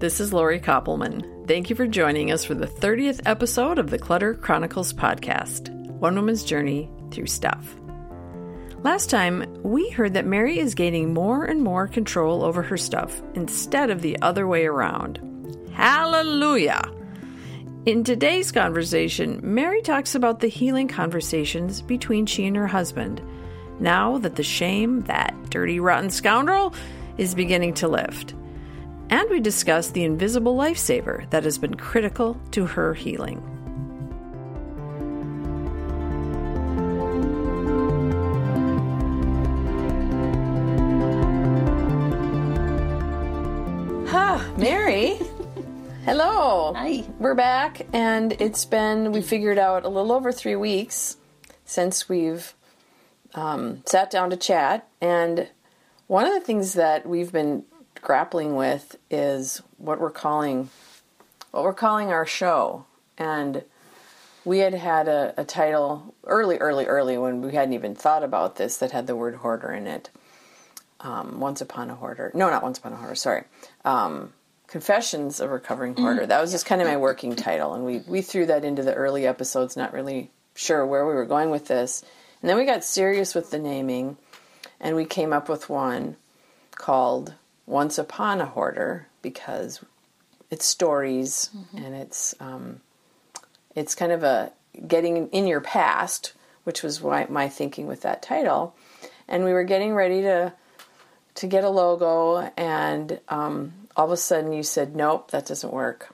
This is Lori Koppelman. Thank you for joining us for the 30th episode of the Clutter Chronicles podcast One Woman's Journey Through Stuff. Last time, we heard that Mary is gaining more and more control over her stuff instead of the other way around. Hallelujah! In today's conversation, Mary talks about the healing conversations between she and her husband. Now that the shame, that dirty, rotten scoundrel, is beginning to lift. And we discuss the invisible lifesaver that has been critical to her healing. Ha, Mary. Hello. Hi. We're back, and it's been, we figured out, a little over three weeks since we've um, sat down to chat. And one of the things that we've been grappling with is what we're calling what we're calling our show. And we had had a, a title early, early, early when we hadn't even thought about this that had the word hoarder in it. Um, Once Upon a Hoarder. No, not Once Upon a Hoarder, sorry. Um, Confessions of a Recovering Hoarder. That was just kind of my working title. And we, we threw that into the early episodes, not really sure where we were going with this. And then we got serious with the naming, and we came up with one called Once Upon a Hoarder because it's stories and it's um, it's kind of a getting in your past, which was why my thinking with that title. And we were getting ready to to get a logo, and um, all of a sudden you said, "Nope, that doesn't work."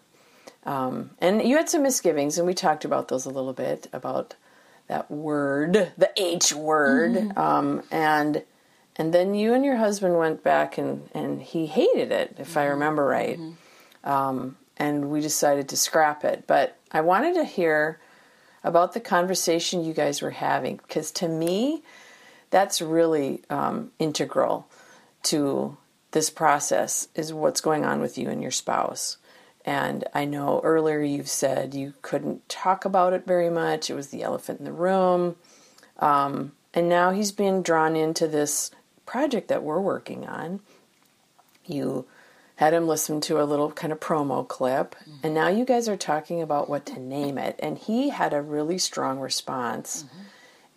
Um, and you had some misgivings, and we talked about those a little bit about that word, the H word, um, and and then you and your husband went back and and he hated it, if I remember right, um, and we decided to scrap it. But I wanted to hear about the conversation you guys were having because to me, that's really um, integral to this process is what's going on with you and your spouse. And I know earlier you've said you couldn't talk about it very much. It was the elephant in the room. Um, and now he's being drawn into this project that we're working on. You had him listen to a little kind of promo clip, mm-hmm. and now you guys are talking about what to name it. And he had a really strong response. Mm-hmm.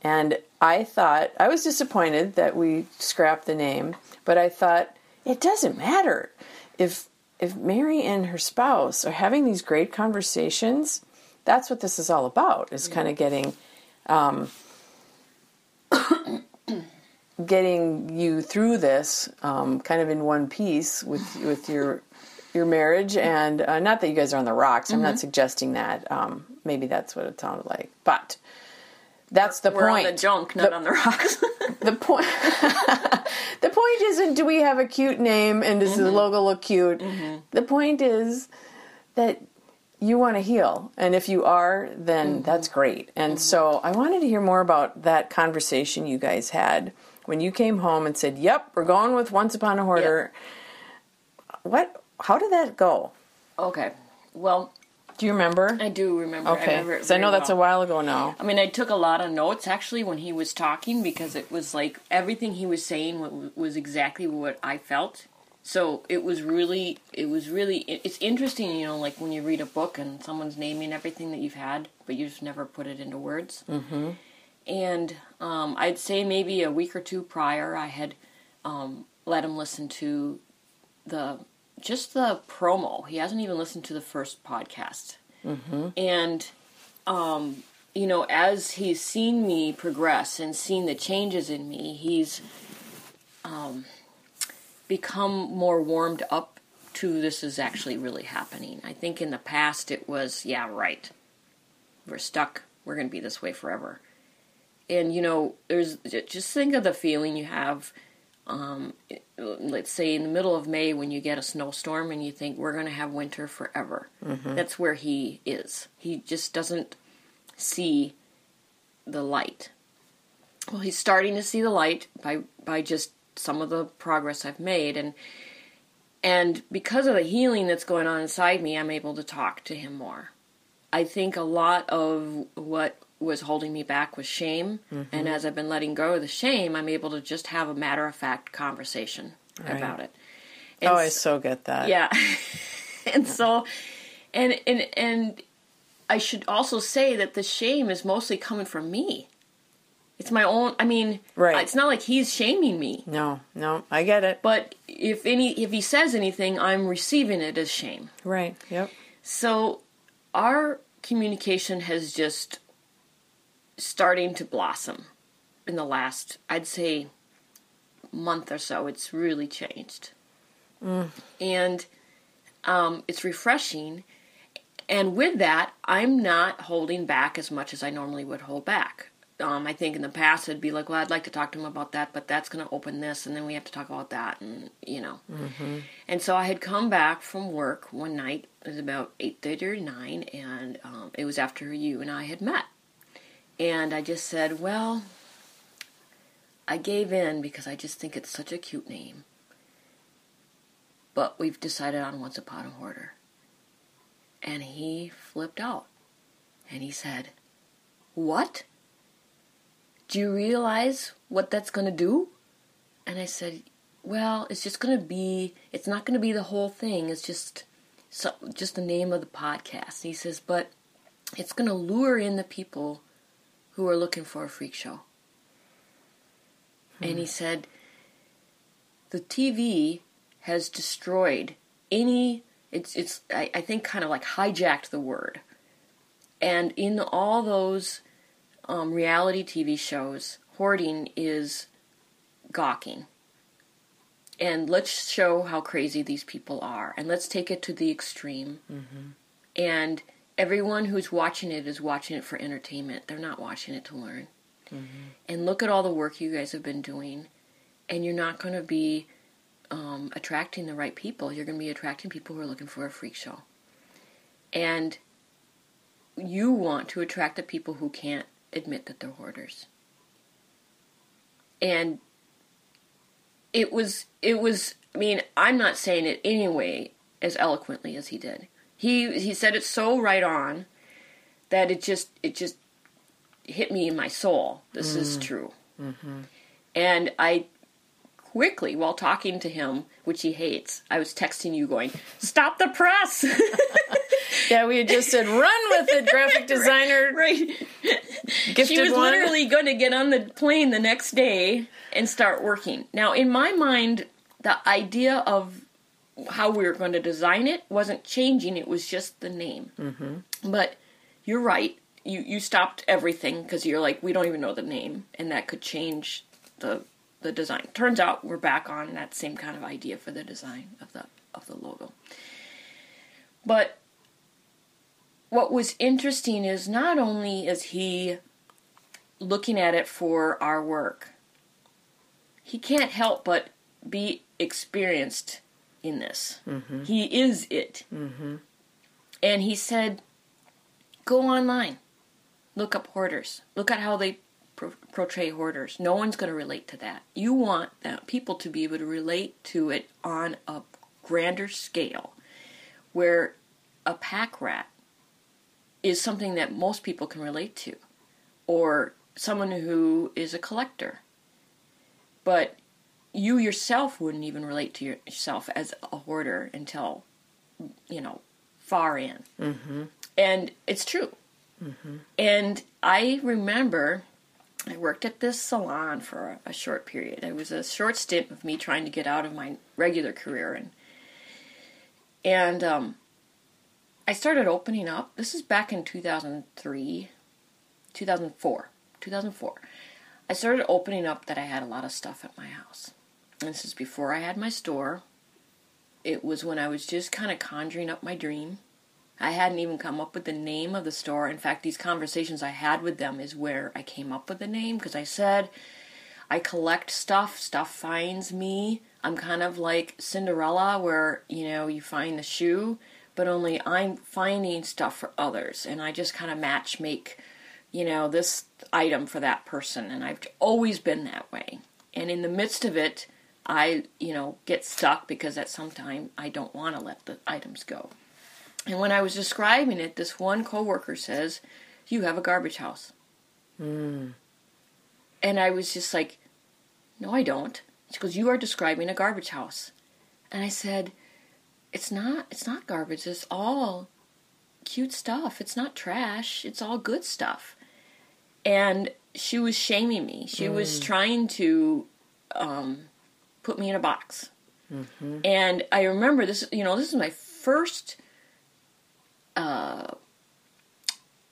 And I thought, I was disappointed that we scrapped the name, but I thought, it doesn't matter. If if Mary and her spouse are having these great conversations, that's what this is all about. Is mm-hmm. kind of getting, um, getting you through this, um, kind of in one piece with with your your marriage. And uh, not that you guys are on the rocks. I'm not suggesting that. Um, maybe that's what it sounded like, but. That's the point. We're point. on the junk, not on the rocks. The point. the point isn't do we have a cute name and does the logo look cute. The point is that you want to heal, and if you are, then that's great. And so I wanted to hear more about that conversation you guys had when you came home and said, "Yep, we're going with Once Upon a Hoarder." What? How did that go? okay. Well, Do you remember? I do remember. I okay, remember I very know that's a while ago now. I mean, I took a lot of notes actually when he was talking because it was like everything he was saying was exactly what I felt. So it was really, it was really, it's interesting, you know, like when you read a book and someone's naming everything that you've had, but you just never put it into words. Mm-hmm. And um, I'd say maybe a week or two prior, I had um, let him listen to the just the promo. He hasn't even listened to the first podcast. Mm-hmm. And um, you know, as he's seen me progress and seen the changes in me, he's um, become more warmed up to this is actually really happening. I think in the past it was, yeah, right. We're stuck. We're going to be this way forever. And you know, there's just think of the feeling you have. Um, let's say in the middle of May when you get a snowstorm and you think we're going to have winter forever. That's where he is. He just doesn't see the light. Well, he's starting to see the light by by just some of the progress I've made and and because of the healing that's going on inside me, I'm able to talk to him more. I think a lot of what was holding me back was shame, mm-hmm. and as I've been letting go of the shame, I'm able to just have a matter of fact conversation Right. about it. Oh, I s- so get that. yeah. and so, and and and I should also say that the shame is mostly coming from me. It's my own. I mean, Right. It's not like he's shaming me, No, no, I get it. but if any, if he says anything, I'm receiving it as shame. Right. Yep. So our communication has just starting to blossom in the last, I'd say, month or so. It's really changed, and um, it's refreshing. And with that, I'm not holding back as much as I normally would hold back. Um, I think in the past it'd be like, well, I'd like to talk to him about that, but that's going to open this, and then we have to talk about that, and you know. And so I had come back from work one night. It was about eight thirty or nine, and um, it was after you and I had met. And I just said, well, I gave in because I just think it's such a cute name. But we've decided on Once Upon a Hoarder. And he flipped out. And he said, What? Do you realize what that's going to do? And I said, Well, it's just going to be, it's not going to be the whole thing. It's just, so, just the name of the podcast. And he says, But it's going to lure in the people who are looking for a freak show. And he said, the TV has destroyed any, it's, it's I, I think, kind of like hijacked the word. And in all those um, reality TV shows, hoarding is gawking. And let's show how crazy these people are. And let's take it to the extreme. And everyone who's watching it is watching it for entertainment. They're not watching it to learn. And look at all the work you guys have been doing. And you're not going to be um, attracting the right people. You're going to be attracting people who are looking for a freak show. And you want to attract the people who can't admit that they're hoarders. And it was, it was, I mean, I'm not saying it anyway as eloquently as he did. He, he said it so right on that it just, it just hit me in my soul. This is mm. true. Mm-hmm. And I quickly, while talking to him, which he hates, I was texting you going, Stop the press! Yeah, we had just said, run with it, graphic designer, right. gifted She was one. literally going to get on the plane the next day and start working. Now, in my mind, the idea of how we were going to design it wasn't changing, it was just the name. Mm-hmm. But you're right. You, you stopped everything because you're like, we don't even know the name, and that could change the the design. Turns out we're back on that same kind of idea for the design of the of the logo. But what was interesting is not only is he looking at it for our work, he can't help but be experienced in this. He is it. Mm-hmm. And he said, go online, look up hoarders, look at how they pro- portray hoarders. No one's going to relate to that. You want that people to be able to relate to it on a grander scale, where a pack rat is something that most people can relate to, or someone who is a collector. But you yourself wouldn't even relate to yourself as a hoarder until, you know, far in. Mm-hmm. And it's true. And I remember I worked at this salon for a, a short period. It was a short stint of me trying to get out of my regular career and and um, I started opening up. This is back in 2003, 2004, 2004. I started opening up that I had a lot of stuff at my house. This is before I had my store. It was when I was just kind of conjuring up my dream. I hadn't even come up with the name of the store. In fact, these conversations I had with them is where I came up with the name because I said, I collect stuff, stuff finds me. I'm kind of like Cinderella, where, you know, you find the shoe, but only I'm finding stuff for others. And I just kind of match make, you know, this item for that person. And I've always been that way. And in the midst of it, I, you know, get stuck because at some time I don't want to let the items go. And when I was describing it, this one coworker says, "You have a garbage house." And I was just like, "No, I don't." She goes, "You are describing a garbage house." And I said, it's not it's not garbage. It's all cute stuff. It's not trash. It's all good stuff. And she was shaming me. She mm. was trying to um, put me in a box. Mm-hmm. And I remember this. You know, this is my first uh,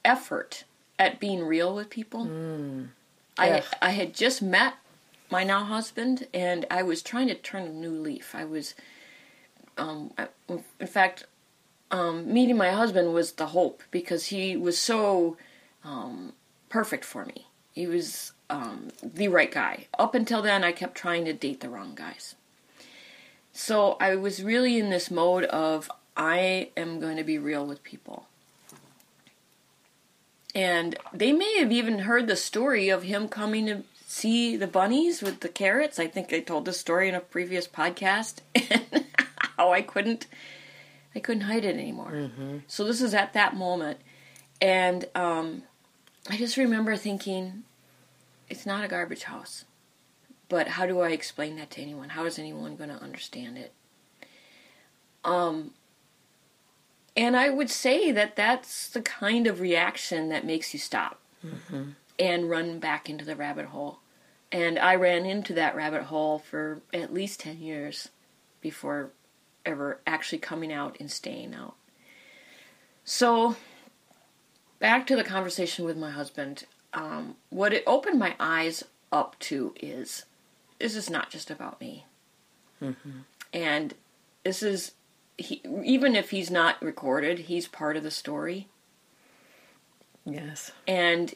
effort at being real with people. Mm. I I had just met my now husband, and I was trying to turn a new leaf. I was, um, I, in fact, um, meeting my husband was the hope because he was so um, perfect for me. He was um, the right guy. Up until then, I kept trying to date the wrong guys. So I was really in this mode of I am going to be real with people. And they may have even heard the story of him coming to see the bunnies with the carrots. I think I told this story in a previous podcast and how I couldn't I couldn't hide it anymore. Mm-hmm. So this is at that moment, and um, I just remember thinking, it's not a garbage house, but how do I explain that to anyone? How is anyone going to understand it? Um, and I would say that that's the kind of reaction that makes you stop mm-hmm. and run back into the rabbit hole. And I ran into that rabbit hole for at least 10 years before ever actually coming out and staying out. So, back to the conversation with my husband. Um, what it opened my eyes up to is this is not just about me. Mm-hmm. And this is he, even if he's not recorded, he's part of the story. Yes. And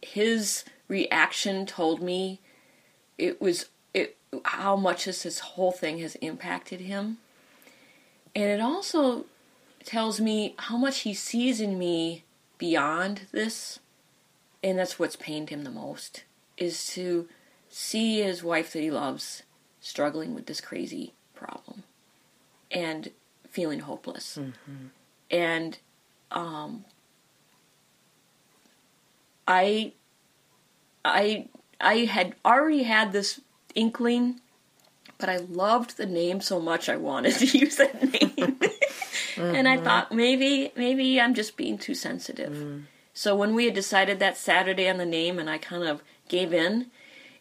his reaction told me it was it how much this, this whole thing has impacted him. And it also tells me how much he sees in me beyond this. And that's what's pained him the most is to see his wife that he loves struggling with this crazy problem and feeling hopeless. Mm-hmm. And um, I, I, I had already had this inkling, but I loved the name so much I wanted to use that name. mm-hmm. And I mm-hmm. thought maybe, maybe I'm just being too sensitive. Mm. So when we had decided that Saturday on the name, and I kind of gave in,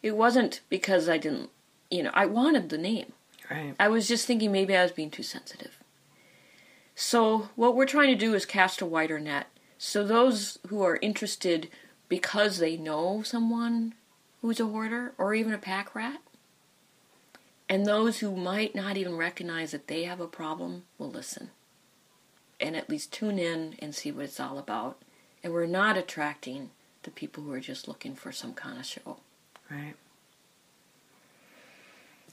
it wasn't because I didn't, you know, I wanted the name. Right. I was just thinking maybe I was being too sensitive. So, what we're trying to do is cast a wider net. So, those who are interested because they know someone who's a hoarder or even a pack rat, and those who might not even recognize that they have a problem will listen and at least tune in and see what it's all about. And we're not attracting the people who are just looking for some kind of show. Right.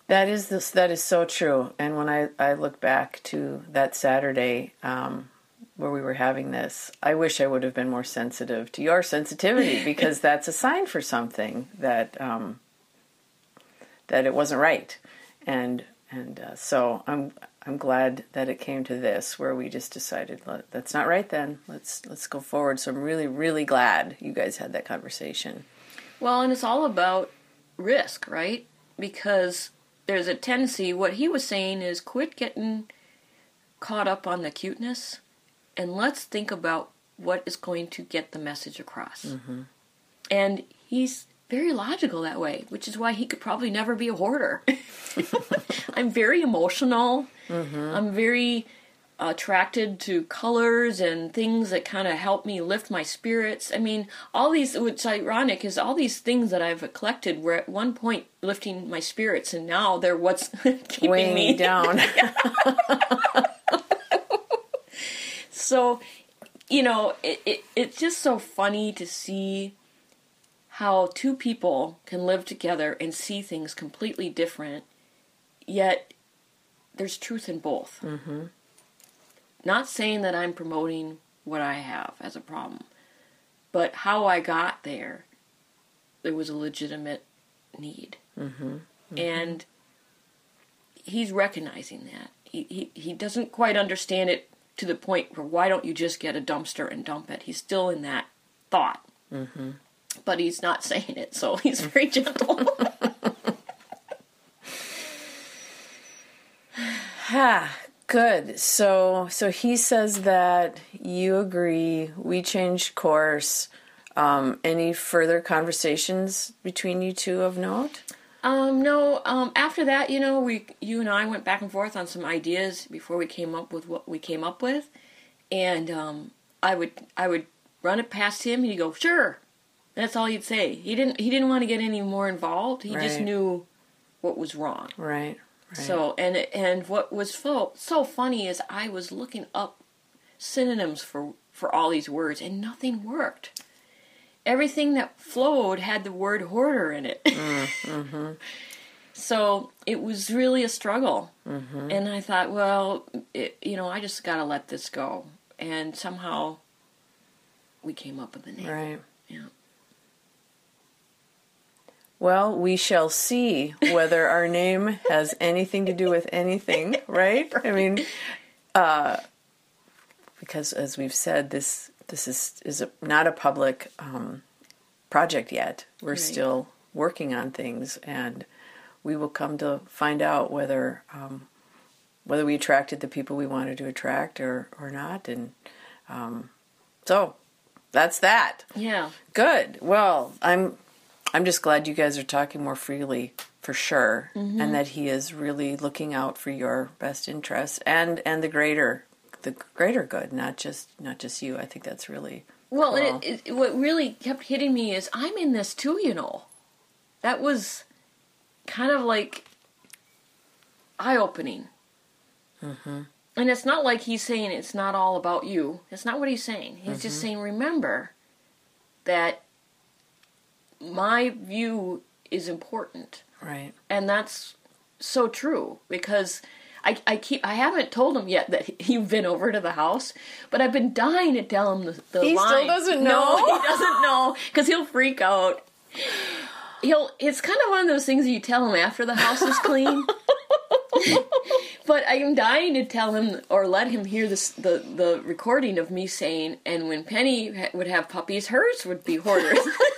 That is this. That is so true. And when I I look back to that Saturday um, where we were having this, I wish I would have been more sensitive to your sensitivity because that's a sign for something that um, that it wasn't right. And and uh, so I'm I'm glad that it came to this where we just decided that's not right. Then let's let's go forward. So I'm really really glad you guys had that conversation. Well, and it's all about risk, right? Because there's a tendency, what he was saying is quit getting caught up on the cuteness and let's think about what is going to get the message across. Mm-hmm. And he's very logical that way, which is why he could probably never be a hoarder. I'm very emotional. Mm-hmm. I'm very attracted to colors and things that kind of help me lift my spirits. I mean, all these, what's ironic is all these things that I've collected were at one point lifting my spirits, and now they're what's keeping Weighing me down. so, you know, it, it, it's just so funny to see how two people can live together and see things completely different, yet there's truth in both. Mm-hmm. Not saying that I'm promoting what I have as a problem, but how I got there, there was a legitimate need. Mm-hmm. Mm-hmm. And he's recognizing that. He, he, he doesn't quite understand it to the point where why don't you just get a dumpster and dump it? He's still in that thought. Mm-hmm. But he's not saying it, so he's very gentle. ah, Good. So so he says that you agree. We changed course. Um, any further conversations between you two of note? Um, no. Um, after that, you know, we, you and I went back and forth on some ideas before we came up with what we came up with, and um, I would, I would run it past him, and he'd go, "Sure." That's all he'd say. He didn't, he didn't want to get any more involved. He just knew what was wrong. Right. Right. So, and and what was so so funny is I was looking up synonyms for for all these words, and nothing worked. Everything that flowed had the word hoarder in it. Mm, mm-hmm. So it was really a struggle. Mm-hmm. And I thought, well, it, you know, I just got to let this go. And somehow we came up with a name. right. Yeah. Well, we shall see whether our name has anything to do with anything, right? I mean, uh, because as we've said, this this is is a, not a public um, project yet. We're Right. still working on things, and we will come to find out whether um, whether we attracted the people we wanted to attract or or not. And um, so that's that. Yeah. Good. Well, I'm I'm just glad you guys are talking more freely for sure and that he is really looking out for your best interests and and the greater the greater good, not just not just you. I think that's really Well, Cool. it, it, what really kept hitting me is I'm in this too, you know. That was kind of like eye opening. Mm-hmm. And it's not like he's saying it's not all about you. it's not what he's saying. He's just saying, remember that my view is important. right. And that's so true because I, I keep I haven't told him yet that you've been over to the house, but I've been dying to tell him the, the He still doesn't No, know? he doesn't know because he'll freak out. He'll. It's kind of one of those things that you tell him after the house is clean. but I'm dying to tell him or let him hear this the the recording of me saying, and when Penny ha- would have puppies, hers would be hoarders.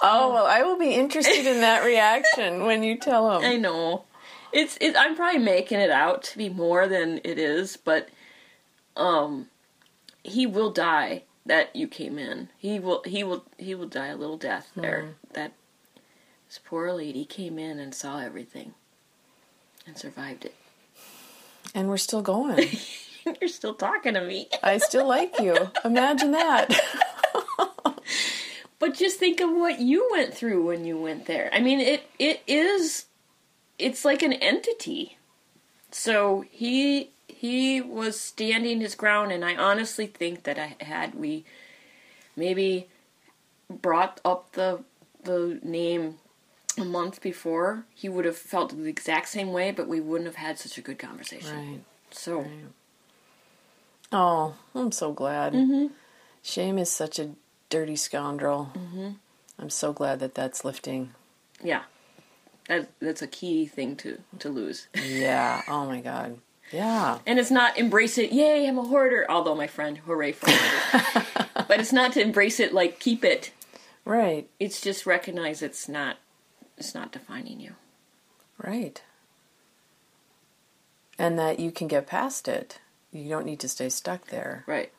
Oh well, I will be interested in that reaction when you tell him. I know. It's it, I'm probably making it out to be more than it is, but um he will die that you came in. He will he will he will die a little death there. That this poor lady came in and saw everything and survived it. And we're still going. You're still talking to me. I still like you. Imagine that. But just think of what you went through when you went there. I mean, it it is it's like an entity. So he he was standing his ground and I honestly think that I had we maybe brought up the the name a month before, he would have felt the exact same way, but we wouldn't have had such a good conversation. right. So Oh, I'm so glad. Mm-hmm. Shame is such a dirty scoundrel. Mm-hmm. I'm so glad that that's lifting. yeah. That that's a key thing to to lose. Yeah. Oh my God. Yeah. And it's not embrace it, yay, I'm a hoarder. Although my friend, hooray for hoarders. but it's not to embrace it like keep it. Right. It's just recognize it's not it's not defining you. Right. And that you can get past it. You don't need to stay stuck there. Right.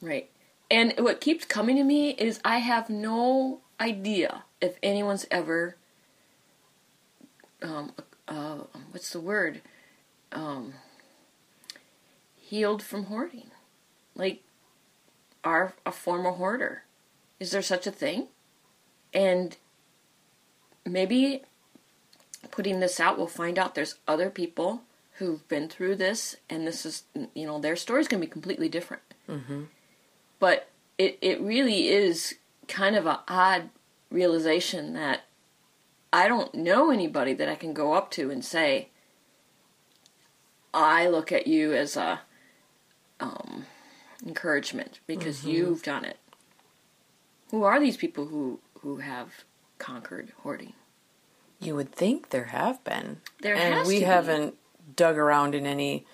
Right. And what keeps coming to me is I have no idea if anyone's ever um uh what's the word? Um healed from hoarding. Like are a former hoarder. Is there such a thing? And maybe putting this out we'll find out there's other people who've been through this and this is you know their story's going to be completely different but it, it really is kind of a odd realization that i don't know anybody that i can go up to and say i look at you as a um, encouragement because you've done it who are these people who who have conquered hoarding You would think there have been. There and has we to be. haven't dug around in any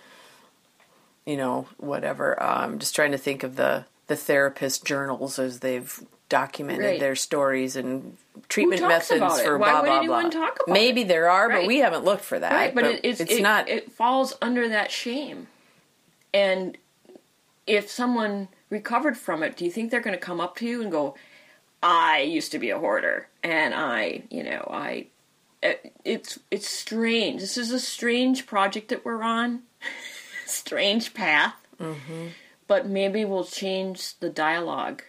you know, whatever. Um just trying to think of the the therapist journals as they've documented Right. their stories and treatment methods for Why blah blah blah. talk about Maybe there are, but we haven't looked for that. right but, it, it's, it's it, not. it falls under that shame and if someone recovered from it do you think they're going to come up to you and go i used to be a hoarder and i you know i it- it's it's strange this is a strange project that we're on strange path Mm-hmm. But maybe we'll change the dialogue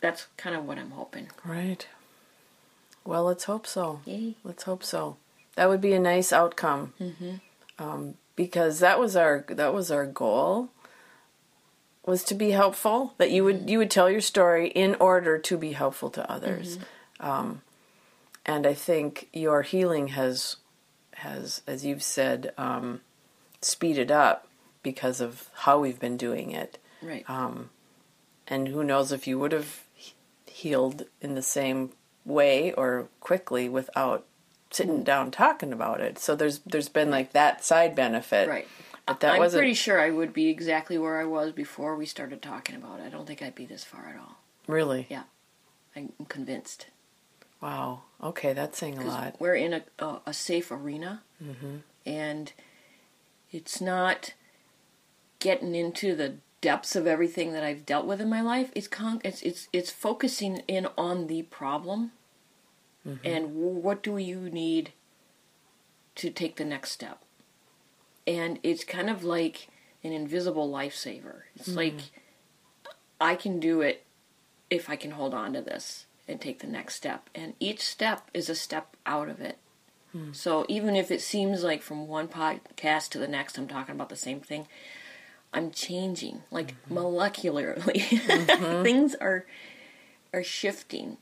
that's kind of what i'm hoping right. Well, let's hope so. Yay. Let's hope so. That would be a nice outcome. Mm-hmm. Um, because that was our that was our goal. Was to be helpful. That you would you would tell your story in order to be helpful to others. Um, and I think your healing has has, as you've said, um, speeded up because of how we've been doing it. right Um, and who knows if you would have healed in the same way or quickly without sitting down talking about it. So there's there's been like that side benefit, right But that I'm wasn't pretty sure I would be exactly where I was before we started talking about it. I don't think I'd be this far at all. really. Yeah, I'm convinced. Wow. Okay, that's saying a lot. We're in a, a, a safe arena, Mm-hmm. and it's not getting into the depths of everything that I've dealt with in my life. It's con- it's it's it's focusing in on the problem, Mm-hmm. and w- what do you need to take the next step. And it's kind of like an invisible lifesaver. It's Mm-hmm. like I can do it if I can hold on to this and take the next step. And each step is a step out of it. So even if it seems like from one podcast to the next I'm talking about the same thing, I'm changing like mm-hmm. molecularly. Mm-hmm. Things are are shifting.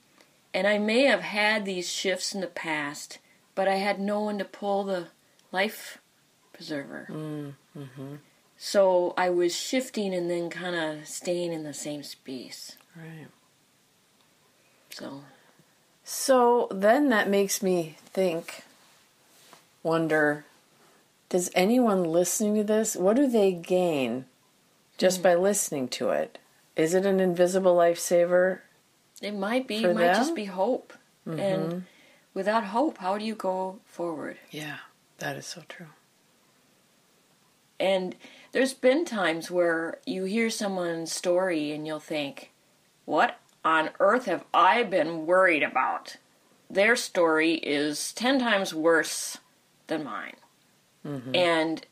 And I may have had these shifts in the past, but I had no one to pull the life preserver. Mm-hmm. So I was shifting and then kind of staying in the same space. Right. So So then that makes me think, wonder, does anyone listening to this, what do they gain just hmm. by listening to it? Is it an invisible lifesaver? it might be, it might just be hope. And mm-hmm. without hope, how do you go forward? Yeah, that is so true. And there's been times where you hear someone's story and you'll think, what on earth have I been worried about? Their story is 10 times worse than mine. And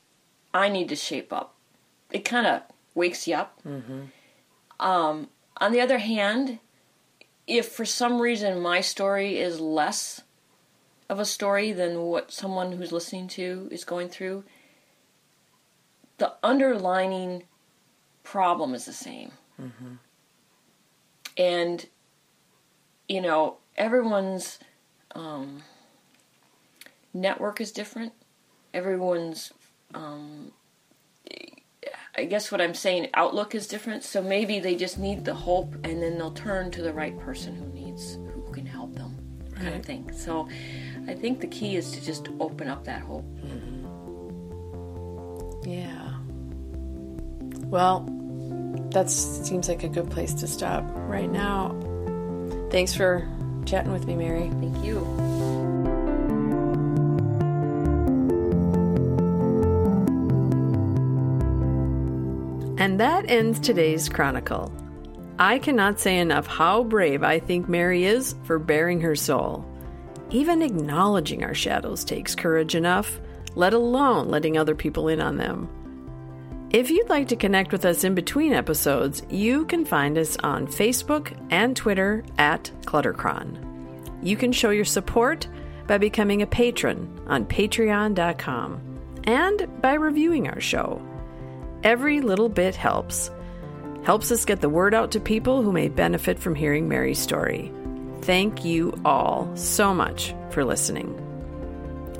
I need to shape up. It kind of wakes you up. Um, on the other hand, if for some reason my story is less of a story than what someone who's listening to is going through, the underlining problem is the same. And, you know, everyone's um, network is different. Everyone's, um, I guess what I'm saying, outlook is different. So maybe they just need the hope and then they'll turn to the right person who needs, who can help them, kind of thing. So I think the key is to just open up that hope. Yeah. Well, that seems like a good place to stop right now. Thanks for chatting with me, Mary. Thank you. And that ends today's Chronicle. I cannot say enough how brave I think Mary is for baring her soul. Even acknowledging our shadows takes courage enough, let alone letting other people in on them. If you'd like to connect with us in between episodes, you can find us on Facebook and Twitter at Cluttercron. You can show your support by becoming a patron on patreon.com and by reviewing our show. Every little bit helps. Helps us get the word out to people who may benefit from hearing Mary's story. Thank you all so much for listening.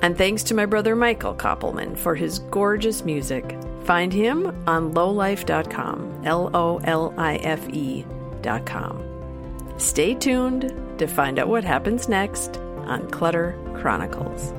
And thanks to my brother Michael Koppelman for his gorgeous music. Find him on lolife.com, L O L I F E.com. Stay tuned to find out what happens next on Clutter Chronicles.